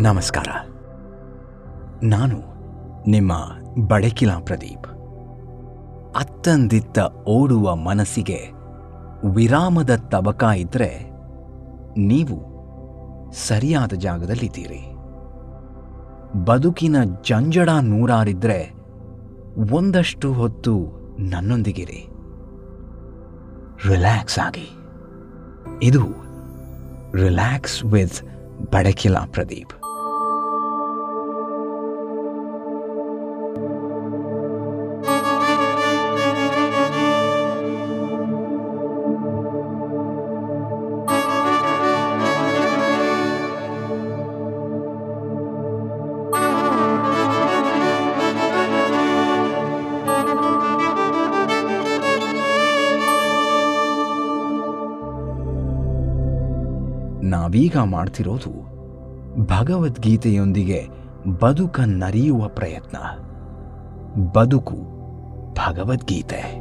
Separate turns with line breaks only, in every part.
ನಮಸ್ಕಾರ. ನಾನು ನಿಮ್ಮ ಬಡಕಿಲಾ ಪ್ರದೀಪ್. ಅತ್ತಂದಿತ್ತ ಓಡುವ ಮನಸ್ಸಿಗೆ ವಿರಾಮದ ತಬಕ ಇದ್ರೆ ನೀವು ಸರಿಯಾದ ಜಾಗದಲ್ಲಿದ್ದೀರಿ. ಬದುಕಿನ ಜಂಜಡ ನೂರಾರಿದ್ರೆ ಒಂದಷ್ಟು ಹೊತ್ತು ನನ್ನೊಂದಿಗಿರಿ. ರಿಲ್ಯಾಕ್ಸ್ ಆಗಿ. ಇದು ರಿಲ್ಯಾಕ್ಸ್ ವಿತ್ ಬಡಕಿಲಾ ಪ್ರದೀಪ್. ನಾವೀಗ ಮಾಡ್ತಿರೋದು ಭಗವದ್ಗೀತೆಯೊಂದಿಗೆ ಬದುಕನ್ನರಿಯುವ ಪ್ರಯತ್ನ. ಬದುಕು ಭಗವದ್ಗೀತೆ.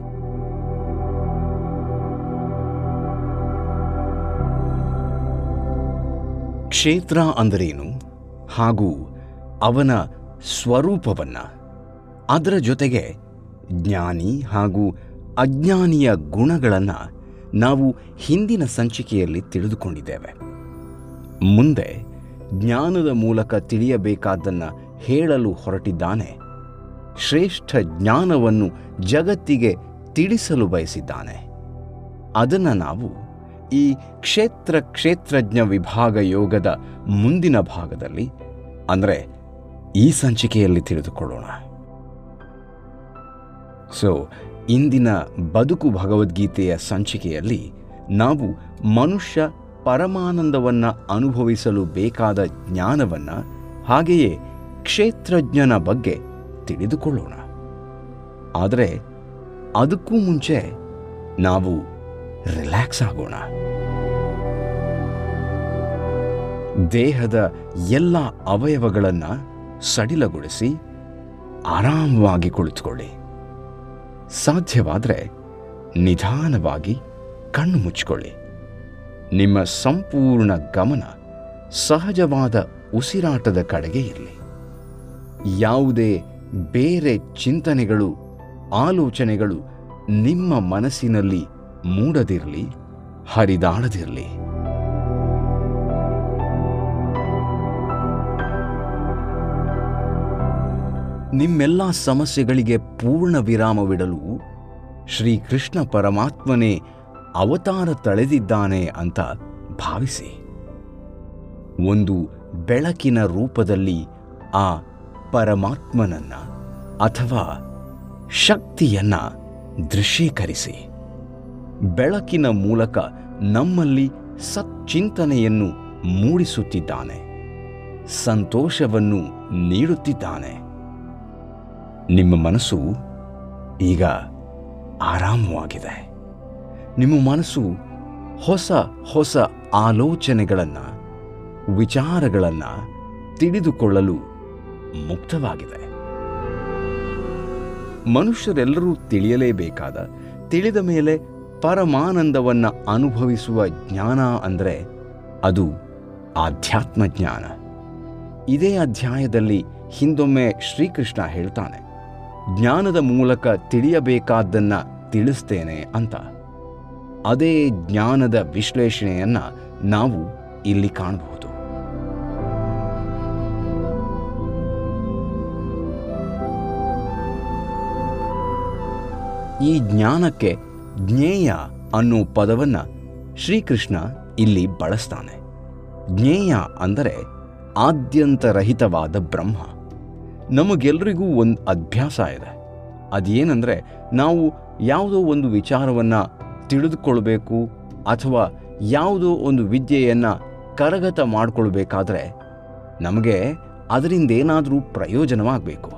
ಕ್ಷೇತ್ರ ಅಂದರೇನು? ಹಾಗೂ ಅವನ ಸ್ವರೂಪವನ್ನ. ಅದರ ಜೊತೆಗೆ ಜ್ಞಾನಿ ಹಾಗೂ ಅಜ್ಞಾನಿಯ ಗುಣಗಳನ್ನು ನಾವು ಹಿಂದಿನ ಸಂಚಿಕೆಯಲ್ಲಿ ತಿಳಿದುಕೊಂಡಿದ್ದೇವೆ. ಮುಂದೆ ಜ್ಞಾನದ ಮೂಲಕ ತಿಳಿಯಬೇಕಾದ್ದನ್ನು ಹೇಳಲು ಹೊರಟಿದ್ದಾನೆ. ಶ್ರೇಷ್ಠ ಜ್ಞಾನವನ್ನು ಜಗತ್ತಿಗೆ ತಿಳಿಸಲು ಬಯಸಿದ್ದಾನೆ. ಅದನ್ನು ನಾವು ಈ ಕ್ಷೇತ್ರ ಕ್ಷೇತ್ರಜ್ಞ ವಿಭಾಗ ಯೋಗದ ಮುಂದಿನ ಭಾಗದಲ್ಲಿ, ಅಂದರೆ ಈ ಸಂಚಿಕೆಯಲ್ಲಿ ತಿಳಿದುಕೊಳ್ಳೋಣ. ಸೊ ಇಂದಿನ ಬದುಕು ಭಗವದ್ಗೀತೆಯ ಸಂಚಿಕೆಯಲ್ಲಿ ನಾವು ಮನುಷ್ಯ ಪರಮಾನಂದವನ್ನು ಅನುಭವಿಸಲು ಬೇಕಾದ ಜ್ಞಾನವನ್ನು ಹಾಗೆಯೇ ಕ್ಷೇತ್ರಜ್ಞನ ಬಗ್ಗೆ ತಿಳಿದುಕೊಳ್ಳೋಣ. ಆದರೆ ಅದಕ್ಕೂ ಮುಂಚೆ ನಾವು ರಿಲ್ಯಾಕ್ಸ್ ಆಗೋಣ. ದೇಹದ ಎಲ್ಲ ಅವಯವಗಳನ್ನು ಸಡಿಲಗೊಳಿಸಿ ಆರಾಮವಾಗಿ ಕುಳಿತುಕೊಳ್ಳಿ. ಸಾಧ್ಯವಾದರೆ ನಿಧಾನವಾಗಿ ಕಣ್ಣು ಮುಚ್ಚಿಕೊಳ್ಳಿ ನಿಮ್ಮ ಸಂಪೂರ್ಣ ಗಮನ ಸಹಜವಾದ ಉಸಿರಾಟದ ಕಡೆಗೆ ಇರಲಿ. ಯಾವುದೇ ಬೇರೆ ಚಿಂತನೆಗಳು, ಆಲೋಚನೆಗಳು ನಿಮ್ಮ ಮನಸ್ಸಿನಲ್ಲಿ ಮೂಡದಿರಲಿ, ಹರಿದಾಡದಿರಲಿ. ನಿಮ್ಮೆಲ್ಲ ಸಮಸ್ಯೆಗಳಿಗೆ ಪೂರ್ಣ ವಿರಾಮವಿಡಲು ಶ್ರೀಕೃಷ್ಣ ಪರಮಾತ್ಮನೇ ಅವತಾರ ತಳೆದಿದ್ದಾನೆ ಅಂತ ಭಾವಿಸಿ. ಒಂದು ಬೆಳಕಿನ ರೂಪದಲ್ಲಿ ಆ ಪರಮಾತ್ಮನನ್ನ ಅಥವಾ ಶಕ್ತಿಯನ್ನ ದೃಶ್ಯೀಕರಿಸಿ. ಬೆಳಕಿನ ಮೂಲಕ ನಮ್ಮಲ್ಲಿ ಸಚ್ಚಿಂತನೆಯನ್ನು ಮೂಡಿಸುತ್ತಿದ್ದಾನೆ. ಸಂತೋಷವನ್ನು ನೀಡುತ್ತಿದ್ದಾನೆ. ನಿಮ್ಮ ಮನಸ್ಸು ಈಗ ಆರಾಮವಾಗಿದೆ. ನಿಮ್ಮ ಮನಸ್ಸು ಹೊಸ ಹೊಸ ಆಲೋಚನೆಗಳನ್ನು, ವಿಚಾರಗಳನ್ನು ತಿಳಿದುಕೊಳ್ಳಲು ಮುಕ್ತವಾಗಿದೆ. ಮನುಷ್ಯರೆಲ್ಲರೂ ತಿಳಿಯಲೇಬೇಕಾದ, ತಿಳಿದ ಮೇಲೆ ಪರಮಾನಂದವನ್ನು ಅನುಭವಿಸುವ ಜ್ಞಾನ ಅಂದರೆ ಅದು ಆಧ್ಯಾತ್ಮ ಜ್ಞಾನ. ಇದೇ ಅಧ್ಯಾಯದಲ್ಲಿ ಹಿಂದೊಮ್ಮೆ ಶ್ರೀಕೃಷ್ಣ ಹೇಳ್ತಾನೆ, ಜ್ಞಾನದ ಮೂಲಕ ತಿಳಿಯಬೇಕಾದ್ದನ್ನು ತಿಳಿಸ್ತೇನೆ ಅಂತ. ಅದೇ ಜ್ಞಾನದ ವಿಶ್ಲೇಷಣೆಯನ್ನ ನಾವು ಇಲ್ಲಿ ಕಾಣಬಹುದು. ಈ ಜ್ಞಾನಕ್ಕೆ ಜ್ಞೇಯ ಅನ್ನೋ ಪದವನ್ನ ಶ್ರೀಕೃಷ್ಣ ಇಲ್ಲಿ ಬಳಸ್ತಾನೆ. ಜ್ಞೇಯ ಅಂದರೆ ಆದ್ಯಂತರಹಿತವಾದ ಬ್ರಹ್ಮ. ನಮಗೆಲ್ಲರಿಗೂ ಒಂದು ಅಭ್ಯಾಸ ಇದೆ. ಅದೇನೆಂದರೆ ನಾವು ಯಾವುದೋ ಒಂದು ವಿಚಾರವನ್ನು ತಿಳಿದುಕೊಳ್ಬೇಕು ಅಥವಾ ಯಾವುದೋ ಒಂದು ವಿದ್ಯೆಯನ್ನು ಕರಗತ ಮಾಡಿಕೊಳ್ಬೇಕಾದ್ರೆ ನಮಗೆ ಅದರಿಂದ ಏನಾದರೂ ಪ್ರಯೋಜನವಾಗಬೇಕು.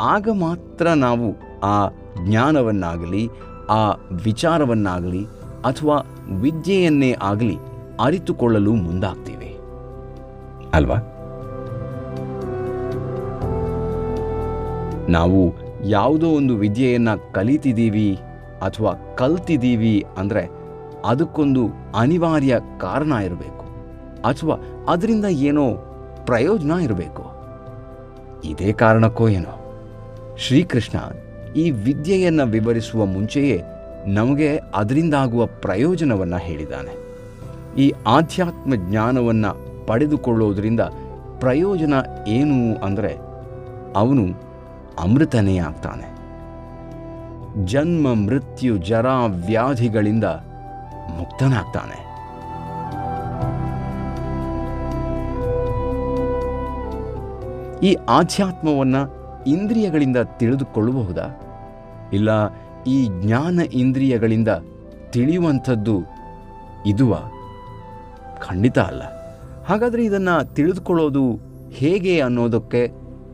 ಆಗ ಮಾತ್ರ ನಾವು ಆ ಜ್ಞಾನವನ್ನಾಗಲಿ, ಆ ವಿಚಾರವನ್ನಾಗಲಿ ಅಥವಾ ವಿದ್ಯೆಯನ್ನೇ ಆಗಲಿ ಅರಿತುಕೊಳ್ಳಲು ಮುಂದಾಗ್ತೀವಿ. ಅಲ್ವಾ? ನಾವು ಯಾವುದೋ ಒಂದು ವಿದ್ಯೆಯನ್ನು ಕಲಿತಿದ್ದೀವಿ ಅಥವಾ ಕಲ್ತಿದ್ದೀವಿ ಅಂದರೆ ಅದಕ್ಕೊಂದು ಅನಿವಾರ್ಯ ಕಾರಣ ಇರಬೇಕು. ಅಥವಾ ಅದರಿಂದ ಏನೋ ಪ್ರಯೋಜನ ಇರಬೇಕು. ಇದೇ ಕಾರಣಕ್ಕೋ ಏನೋ. ಶ್ರೀಕೃಷ್ಣ ಈ ವಿದ್ಯೆಯನ್ನು ವಿವರಿಸುವ ಮುಂಚೆಯೇ ನಮಗೆ ಅದರಿಂದಾಗುವ ಪ್ರಯೋಜನವನ್ನು ಹೇಳಿದ್ದಾನೆ. ಈ ಆಧ್ಯಾತ್ಮ ಜ್ಞಾನವನ್ನು ಪಡೆದುಕೊಳ್ಳೋದ್ರಿಂದ ಪ್ರಯೋಜನ ಏನು ಅಂದರೆ ಅವನು ಅಮೃತನೇ ಆಗ್ತಾನೆ. ಜನ್ಮ ಮೃತ್ಯು ಜರ ವ್ಯಾಧಿಗಳಿಂದ ಮುಕ್ತನಾಗ್ತಾನೆ. ಈ ಆಧ್ಯಾತ್ಮವನ್ನು ಇಂದ್ರಿಯಗಳಿಂದ ತಿಳಿದುಕೊಳ್ಳಬಹುದಾ? ಇಲ್ಲ, ಈ ಜ್ಞಾನ ಇಂದ್ರಿಯಗಳಿಂದ ತಿಳಿಯುವಂಥದ್ದು ಇದುವ? ಖಂಡಿತ ಅಲ್ಲ. ಹಾಗಾದರೆ ಇದನ್ನು ತಿಳಿದುಕೊಳ್ಳೋದು ಹೇಗೆ ಅನ್ನೋದಕ್ಕೆ,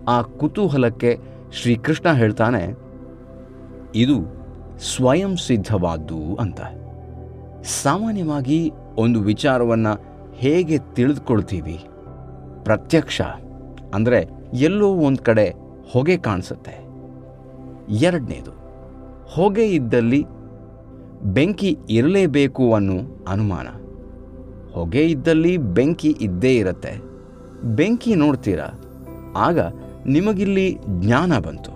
ಆ ಕುತೂಹಲಕ್ಕೆ ಶ್ರೀಕೃಷ್ಣ ಹೇಳ್ತಾನೆ ಇದು ಸ್ವಯಂ ಸಿದ್ಧವಾದ್ದು ಅಂತ. ಸಾಮಾನ್ಯವಾಗಿ ಒಂದು ವಿಚಾರವನ್ನು ಹೇಗೆ ತಿಳಿದುಕೊಳ್ತೀವಿ? ಪ್ರತ್ಯಕ್ಷ, ಅಂದರೆ ಎಲ್ಲೋ ಒಂದು ಕಡೆ ಹೊಗೆ ಕಾಣಿಸುತ್ತೆ. ಎರಡನೇದು, ಹೊಗೆ ಇದ್ದಲ್ಲಿ ಬೆಂಕಿ ಇರಲೇಬೇಕು ಅನ್ನೋ ಅನುಮಾನ. ಹೊಗೆ ಇದ್ದಲ್ಲಿ ಬೆಂಕಿ ಇದ್ದೇ ಇರುತ್ತೆ. ಬೆಂಕಿ ನೋಡ್ತೀರಾ? ಆಗ ನಿಮಗಿಲ್ಲಿ ಜ್ಞಾನ ಬಂತು.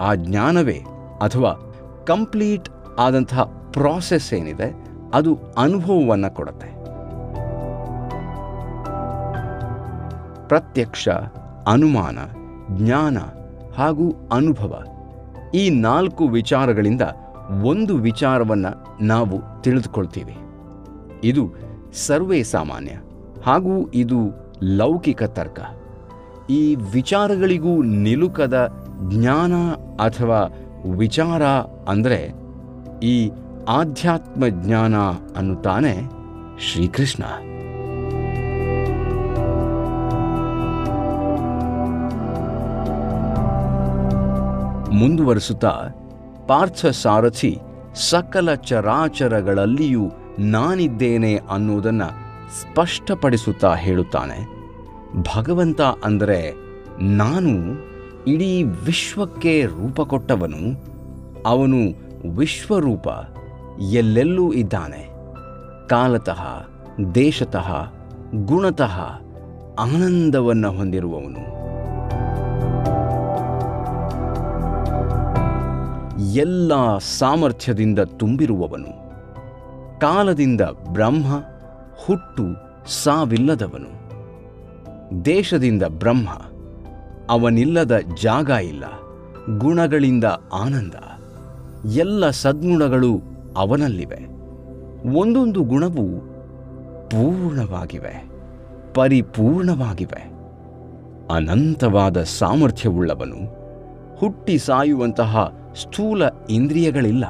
ಆ ಜ್ಞಾನವೇ ಅಥವಾ ಕಂಪ್ಲೀಟ್ ಆದಂತಹ ಪ್ರಾಸೆಸ್ ಏನಿದೆ, ಅದು ಅನುಭವವನ್ನು ಕೊಡುತ್ತೆ. ಪ್ರತ್ಯಕ್ಷ, ಅನುಮಾನ, ಜ್ಞಾನ ಹಾಗೂ ಅನುಭವ ಈ ನಾಲ್ಕು ವಿಚಾರಗಳಿಂದ ಒಂದು ವಿಚಾರವನ್ನು ನಾವು ತಿಳಿದುಕೊಳ್ತೀವಿ. ಇದು ಸರ್ವೇ ಸಾಮಾನ್ಯ ಹಾಗೂ ಇದು ಲೌಕಿಕ ತರ್ಕ. ಈ ವಿಚಾರಗಳಿಗೂ ನಿಲುಕದ ಜ್ಞಾನ ಅಥವಾ ವಿಚಾರ ಅಂದರೆ ಈ ಆಧ್ಯಾತ್ಮ ಜ್ಞಾನ ಅನ್ನುತ್ತಾನೆ ಶ್ರೀಕೃಷ್ಣ. ಮುಂದುವರಿಸುತ್ತಾ ಪಾರ್ಥ ಸಾರಥಿ ಸಕಲ ಚರಾಚರಗಳಲ್ಲಿಯೂ ನಾನಿದ್ದೇನೆ ಅನ್ನುವುದನ್ನು ಸ್ಪಷ್ಟಪಡಿಸುತ್ತಾ ಹೇಳುತ್ತಾನೆ. ಭಗವಂತ ಅಂದರೆ ನಾನು ಇಡೀ ವಿಶ್ವಕ್ಕೆ ರೂಪ ಕೊಟ್ಟವನು ಅವನು ವಿಶ್ವರೂಪ ಎಲ್ಲೆಲ್ಲೂ ಇದ್ದಾನೆ. ಕಾಲತಃ, ದೇಶತಃ, ಗುಣತಃ ಆನಂದವನ್ನು ಹೊಂದಿರುವವನು. ಎಲ್ಲ ಸಾಮರ್ಥ್ಯದಿಂದ ತುಂಬಿರುವವನು. ಕಾಲದಿಂದ ಬ್ರಹ್ಮ, ಹುಟ್ಟು ಸಾವಿಲ್ಲದವನು. ದೇಶದಿಂದ ಬ್ರಹ್ಮ ಅವನಿಲ್ಲದ ಜಾಗ ಇಲ್ಲ, ಗುಣಗಳಿಂದ ಆನಂದ. ಎಲ್ಲ ಸದ್ಗುಣಗಳು ಅವನಲ್ಲಿವೆ. ಒಂದೊಂದು ಗುಣವು ಪೂರ್ಣವಾಗಿವೆ, ಪರಿಪೂರ್ಣವಾಗಿವೆ. ಅನಂತವಾದ ಸಾಮರ್ಥ್ಯವುಳ್ಳವನು ಹುಟ್ಟಿ ಸಾಯುವಂತಹ ಸ್ಥೂಲ ಇಂದ್ರಿಯಗಳಿಲ್ಲ.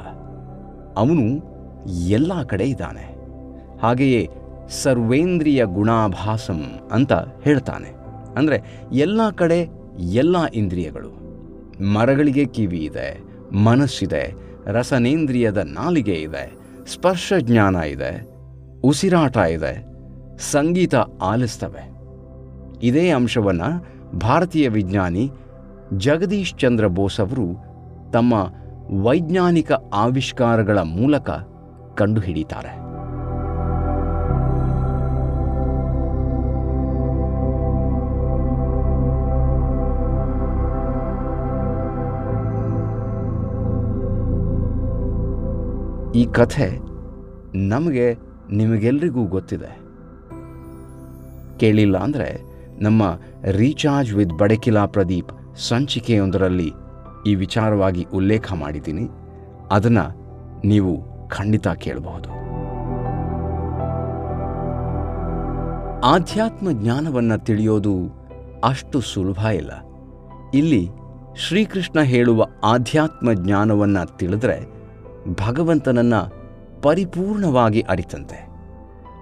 ಅವನು ಎಲ್ಲ ಕಡೆ ಇದ್ದಾನೆ. ಹಾಗೆಯೇ ಸರ್ವೇಂದ್ರಿಯ ಗುಣಾಭಾಸಂ ಅಂತ ಹೇಳ್ತಾನೆ. ಅಂದರೆ ಎಲ್ಲ ಕಡೆ ಎಲ್ಲ ಇಂದ್ರಿಯಗಳು. ಮರಗಳಿಗೆ ಕಿವಿ ಇದೆ, ಮನಸ್ಸಿದೆ, ರಸನೇಂದ್ರಿಯದ ನಾಲಿಗೆ ಇದೆ, ಸ್ಪರ್ಶ ಜ್ಞಾನ ಇದೆ, ಉಸಿರಾಟ ಇದೆ, ಸಂಗೀತ ಆಲಿಸ್ತವೆ. ಇದೇ ಅಂಶವನ್ನು ಭಾರತೀಯ ವಿಜ್ಞಾನಿ ಜಗದೀಶ್ ಚಂದ್ರ ಬೋಸ್ ಅವರು ತಮ್ಮ ವೈಜ್ಞಾನಿಕ ಆವಿಷ್ಕಾರಗಳ ಮೂಲಕ ಕಂಡುಹಿಡಿತಾರೆ. ಈ ಕಥೆ ನಮಗೆ ನಿಮಗೆಲ್ರಿಗೂ ಗೊತ್ತಿದೆ. ಕೇಳಿಲ್ಲ ಅಂದರೆ ನಮ್ಮ ರೀಚಾರ್ಜ್ ವಿತ್ ಬಡಕಿಲಾ ಪ್ರದೀಪ್ ಸಂಚಿಕೆಯೊಂದರಲ್ಲಿ ಈ ವಿಚಾರವಾಗಿ ಉಲ್ಲೇಖ ಮಾಡಿದ್ದೀನಿ. ಅದನ್ನು ನೀವು ಖಂಡಿತ ಕೇಳಬಹುದು. ಆಧ್ಯಾತ್ಮ ಜ್ಞಾನವನ್ನು ತಿಳಿಯೋದು ಅಷ್ಟು ಸುಲಭ ಇಲ್ಲ. ಇಲ್ಲಿ ಶ್ರೀಕೃಷ್ಣ ಹೇಳುವ ಆಧ್ಯಾತ್ಮ ಜ್ಞಾನವನ್ನು ತಿಳಿದ್ರೆ ಭಗವಂತನನ್ನು ಪರಿಪೂರ್ಣವಾಗಿ ಅರಿತಂತೆ.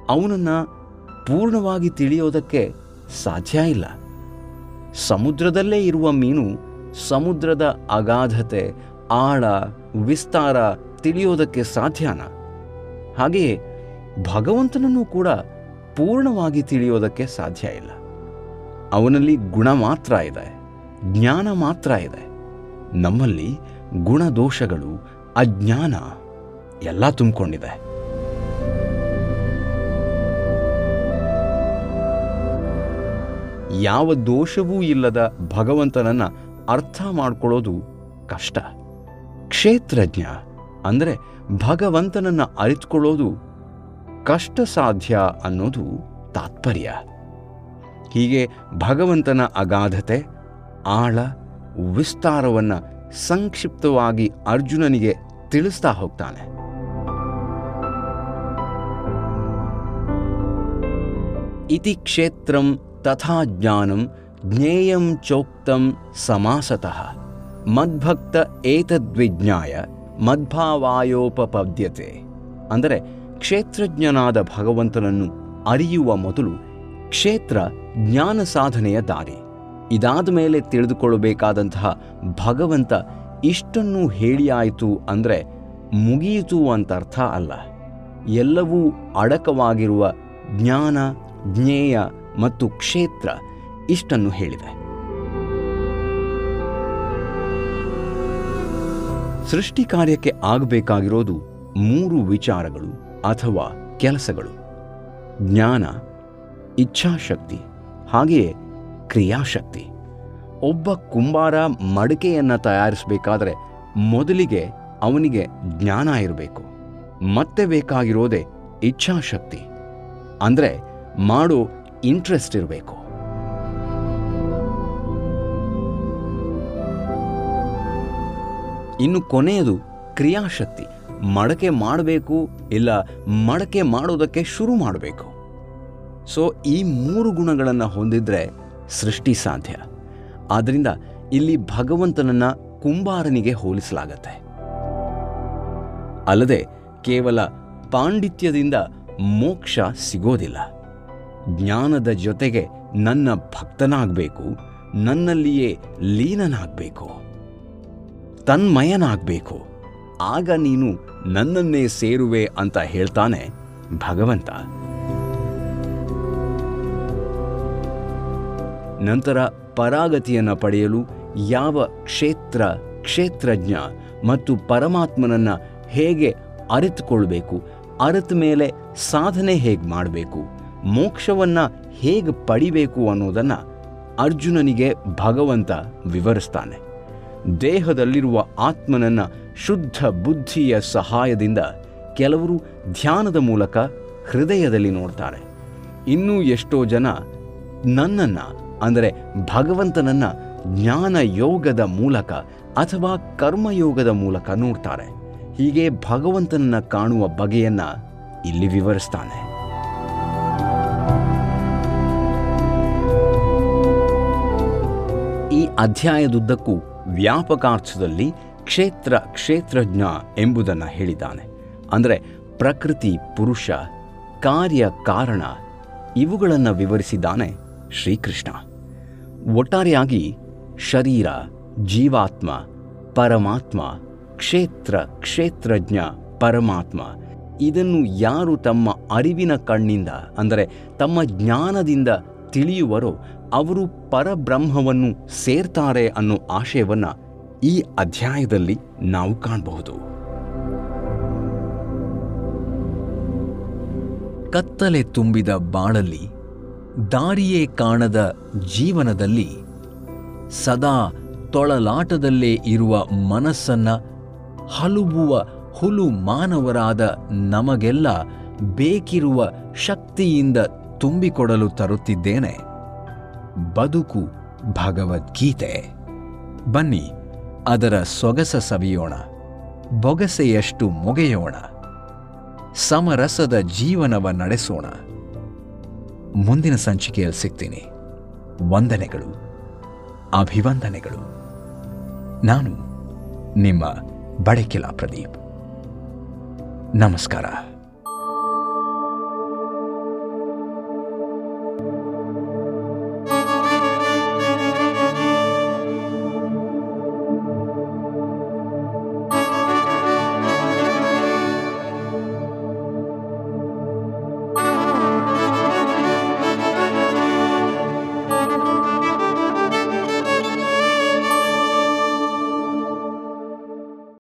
ಅವನನ್ನು ಪೂರ್ಣವಾಗಿ ತಿಳಿಯೋದಕ್ಕೆ ಸಾಧ್ಯ ಇಲ್ಲ. ಸಮುದ್ರದಲ್ಲೇ ಇರುವ ಮೀನು, ಸಮುದ್ರದ ಅಗಾಧತೆ, ಆಳ, ವಿಸ್ತಾರ ತಿಳಿಯೋದಕ್ಕೆ ಸಾಧ್ಯನ? ಹಾಗೆಯೇ ಭಗವಂತನನ್ನು ಕೂಡ ಪೂರ್ಣವಾಗಿ ತಿಳಿಯೋದಕ್ಕೆ ಸಾಧ್ಯ ಇಲ್ಲ. ಅವನಲ್ಲಿ ಗುಣ ಮಾತ್ರ ಇದೆ, ಜ್ಞಾನ ಮಾತ್ರ ಇದೆ. ನಮ್ಮಲ್ಲಿ ಗುಣದೋಷಗಳು ಅಜ್ಞಾನ ಎಲ್ಲ ತುಂಬಿಕೊಂಡಿದೆ. ಯಾವ ದೋಷವೂ ಇಲ್ಲದ ಭಗವಂತನನ್ನ ಅರ್ಥ ಮಾಡಿಕೊಳ್ಳೋದು ಕಷ್ಟ. ಕ್ಷೇತ್ರಜ್ಞ ಅಂದರೆ ಭಗವಂತನನ್ನ ಅರಿತುಕೊಳ್ಳೋದು ಕಷ್ಟ ಸಾಧ್ಯ ಅನ್ನೋದು ತಾತ್ಪರ್ಯ. ಹೀಗೆ ಭಗವಂತನ ಅಗಾಧತೆ, ಆಳ, ವಿಸ್ತಾರವನ್ನು ಸಂಕ್ಷಿಪ್ತವಾಗಿ ಅರ್ಜುನನಿಗೆ ತಿಳಿಸ್ತಾ ಹೋಗ್ತಾನೆ. ಇತಿ ಕ್ಷೇತ್ರಂ ತಥಾ ಜ್ಞಾನಂ ಜ್ಞೇಯಂ ಚೋಕ್ತಂ ಸಮಾಸತಃ. ಮದ್ಭಕ್ತ ಏತದ್ವಿಜ್ಞಾಯ ಮದ್ಭಾವಾಯೋಪಪದ್ಯತೆ. ಅಂದರೆ ಕ್ಷೇತ್ರಜ್ಞನಾದ ಭಗವಂತನನ್ನು ಅರಿಯುವ ಮೊದಲು ಕ್ಷೇತ್ರ ಜ್ಞಾನ ಸಾಧನೆಯ ದಾರಿ. ಇದಾದ ಮೇಲೆ ತಿಳಿದುಕೊಳ್ಳಬೇಕಾದಂತಹ ಭಗವಂತ ಇಷ್ಟನ್ನು ಹೇಳಿಯಾಯಿತು ಅಂದರೆ ಮುಗಿಯಿತು ಅಂತ ಅರ್ಥ ಅಲ್ಲ. ಎಲ್ಲವೂ ಅಡಕವಾಗಿರುವ ಜ್ಞಾನ, ಜ್ಞೇಯ ಮತ್ತು ಕ್ಷೇತ್ರ ಇಷ್ಟನ್ನು ಹೇಳಿದೆ. ಸೃಷ್ಟಿ ಕಾರ್ಯಕ್ಕೆ ಆಗಬೇಕಾಗಿರೋದು ಮೂರು ವಿಚಾರಗಳು ಅಥವಾ ಕೆಲಸಗಳು. ಜ್ಞಾನ, ಇಚ್ಛಾಶಕ್ತಿ, ಹಾಗೆಯೇ ಕ್ರಿಯಾಶಕ್ತಿ. ಒಬ್ಬ ಕುಂಬಾರ ಮಡಿಕೆಯನ್ನು ತಯಾರಿಸಬೇಕಾದ್ರೆ ಮೊದಲಿಗೆ ಅವನಿಗೆ ಜ್ಞಾನ ಇರಬೇಕು. ಮತ್ತೆ ಬೇಕಾಗಿರೋದೇ ಇಚ್ಛಾಶಕ್ತಿ. ಅಂದರೆ ಮಾಡೋ ಇಂಟ್ರೆಸ್ಟ್ ಇರಬೇಕು. ಇನ್ನು ಕೊನೆಯದು ಕ್ರಿಯಾಶಕ್ತಿ. ಮಡಕೆ ಮಾಡಬೇಕು ಇಲ್ಲ ಮಡಕೆ ಮಾಡೋದಕ್ಕೆ ಶುರು ಮಾಡಬೇಕು. ಸೊ ಈ ಮೂರು ಗುಣಗಳನ್ನು ಹೊಂದಿದ್ರೆ ಸೃಷ್ಟಿ ಸಾಧ್ಯ. ಆದ್ದರಿಂದ ಇಲ್ಲಿ ಭಗವಂತನನ್ನ ಕುಂಬಾರನಿಗೆ ಹೋಲಿಸಲಾಗತ್ತೆ. ಅಲ್ಲದೆ ಕೇವಲ ಪಾಂಡಿತ್ಯದಿಂದ ಮೋಕ್ಷ ಸಿಗೋದಿಲ್ಲ. ಜ್ಞಾನದ ಜೊತೆಗೆ ನನ್ನ ಭಕ್ತನಾಗಬೇಕು, ನನ್ನಲ್ಲಿಯೇ ಲೀನನಾಗಬೇಕು, ತನ್ಮಯನಾಗಬೇಕು. ಆಗ ನೀನು ನನ್ನನ್ನೇ ಸೇರುವೆ ಅಂತ ಹೇಳ್ತಾನೆ ಭಗವಂತ. ನಂತರ ಪರಾಗತಿಯನ್ನು ಪಡೆಯಲು ಯಾವ ಕ್ಷೇತ್ರ, ಕ್ಷೇತ್ರಜ್ಞ ಮತ್ತು ಪರಮಾತ್ಮನನ್ನು ಹೇಗೆ ಅರಿತುಕೊಳ್ಬೇಕು, ಅರಿತ ಮೇಲೆ ಸಾಧನೆ ಹೇಗೆ ಮಾಡಬೇಕು, ಮೋಕ್ಷವನ್ನು ಹೇಗೆ ಪಡಿಬೇಕು ಅನ್ನೋದನ್ನ ಅರ್ಜುನನಿಗೆ ಭಗವಂತ ವಿವರಿಸ್ತಾನೆ. ದೇಹದಲ್ಲಿರುವ ಆತ್ಮನನ್ನು ಶುದ್ಧ ಬುದ್ಧಿಯ ಸಹಾಯದಿಂದ ಕೆಲವರು ಧ್ಯಾನದ ಮೂಲಕ ಹೃದಯದಲ್ಲಿ ನೋಡ್ತಾರೆ. ಇನ್ನೂ ಎಷ್ಟೋ ಜನ ನನ್ನನ್ನ ಅಂದರೆ ಭಗವಂತನನ್ನ ಜ್ಞಾನ ಯೋಗದ ಮೂಲಕ ಅಥವಾ ಕರ್ಮಯೋಗದ ಮೂಲಕ ನೋಡ್ತಾರೆ. ಹೀಗೆ ಭಗವಂತನನ್ನ ಕಾಣುವ ಬಗೆಯನ್ನ ಇಲ್ಲಿ ವಿವರಿಸ್ತಾನೆ. ಈ ಅಧ್ಯಾಯದುದ್ದಕ್ಕೂ ವ್ಯಾಪಕಾರ್ಥದಲ್ಲಿ ಕ್ಷೇತ್ರ ಕ್ಷೇತ್ರಜ್ಞ ಎಂಬುದನ್ನು ಹೇಳಿದ್ದಾನೆ. ಅಂದರೆ ಪ್ರಕೃತಿ, ಪುರುಷ, ಕಾರ್ಯ, ಕಾರಣ ಇವುಗಳನ್ನು ವಿವರಿಸಿದ್ದಾನೆ ಶ್ರೀಕೃಷ್ಣ. ಒಟ್ಟಾರೆಯಾಗಿ ಶರೀರ, ಜೀವಾತ್ಮ, ಪರಮಾತ್ಮ, ಕ್ಷೇತ್ರ, ಕ್ಷೇತ್ರಜ್ಞ, ಪರಮಾತ್ಮ, ಇದನ್ನು ಯಾರು ತಮ್ಮ ಅರಿವಿನ ಕಣ್ಣಿಂದ, ಅಂದರೆ ತಮ್ಮ ಜ್ಞಾನದಿಂದ ತಿಳಿಯುವರೋ ಅವರು ಪರಬ್ರಹ್ಮವನ್ನು ಸೇರ್ತಾರೆ ಅನ್ನೋ ಆಶಯವನ್ನು ಈ ಅಧ್ಯಾಯದಲ್ಲಿ ನಾವು ಕಾಣಬಹುದು.
ಕತ್ತಲೆ ತುಂಬಿದ ಬಾಳಲ್ಲಿ ದಾರಿಯೇ ಕಾಣದ ಜೀವನದಲ್ಲಿ ಸದಾ ತೊಳಲಾಟದಲ್ಲೇ ಇರುವ ಮನಸ್ಸನ್ನ ಹಲುಬುವ ಹುಲು ಮಾನವರಾದ ನಮಗೆಲ್ಲ ಬೇಕಿರುವ ಶಕ್ತಿಯಿಂದ ತುಂಬಿಕೊಡಲು ತರುತ್ತಿದ್ದೇನೆ. ಬದುಕು ಭಗವದ್ಗೀತೆ. ಬನ್ನಿ, ಅದರ ಸೊಗಸ ಸವಿಯೋಣ, ಬೊಗಸೆಯಷ್ಟು ಮೊಗೆಯೋಣ, ಸಮರಸದ ಜೀವನವ ನಡೆಸೋಣ. ಮುಂದಿನ ಸಂಚಿಕೆಯಲ್ಲಿ ಸಿಗ್ತೀನಿ. ವಂದನೆಗಳು ಅಭಿವಂದನೆಗಳು. ನಾನು ನಿಮ್ಮ ಬಡಕಿಲಾ ಪ್ರದೀಪ್. ನಮಸ್ಕಾರ.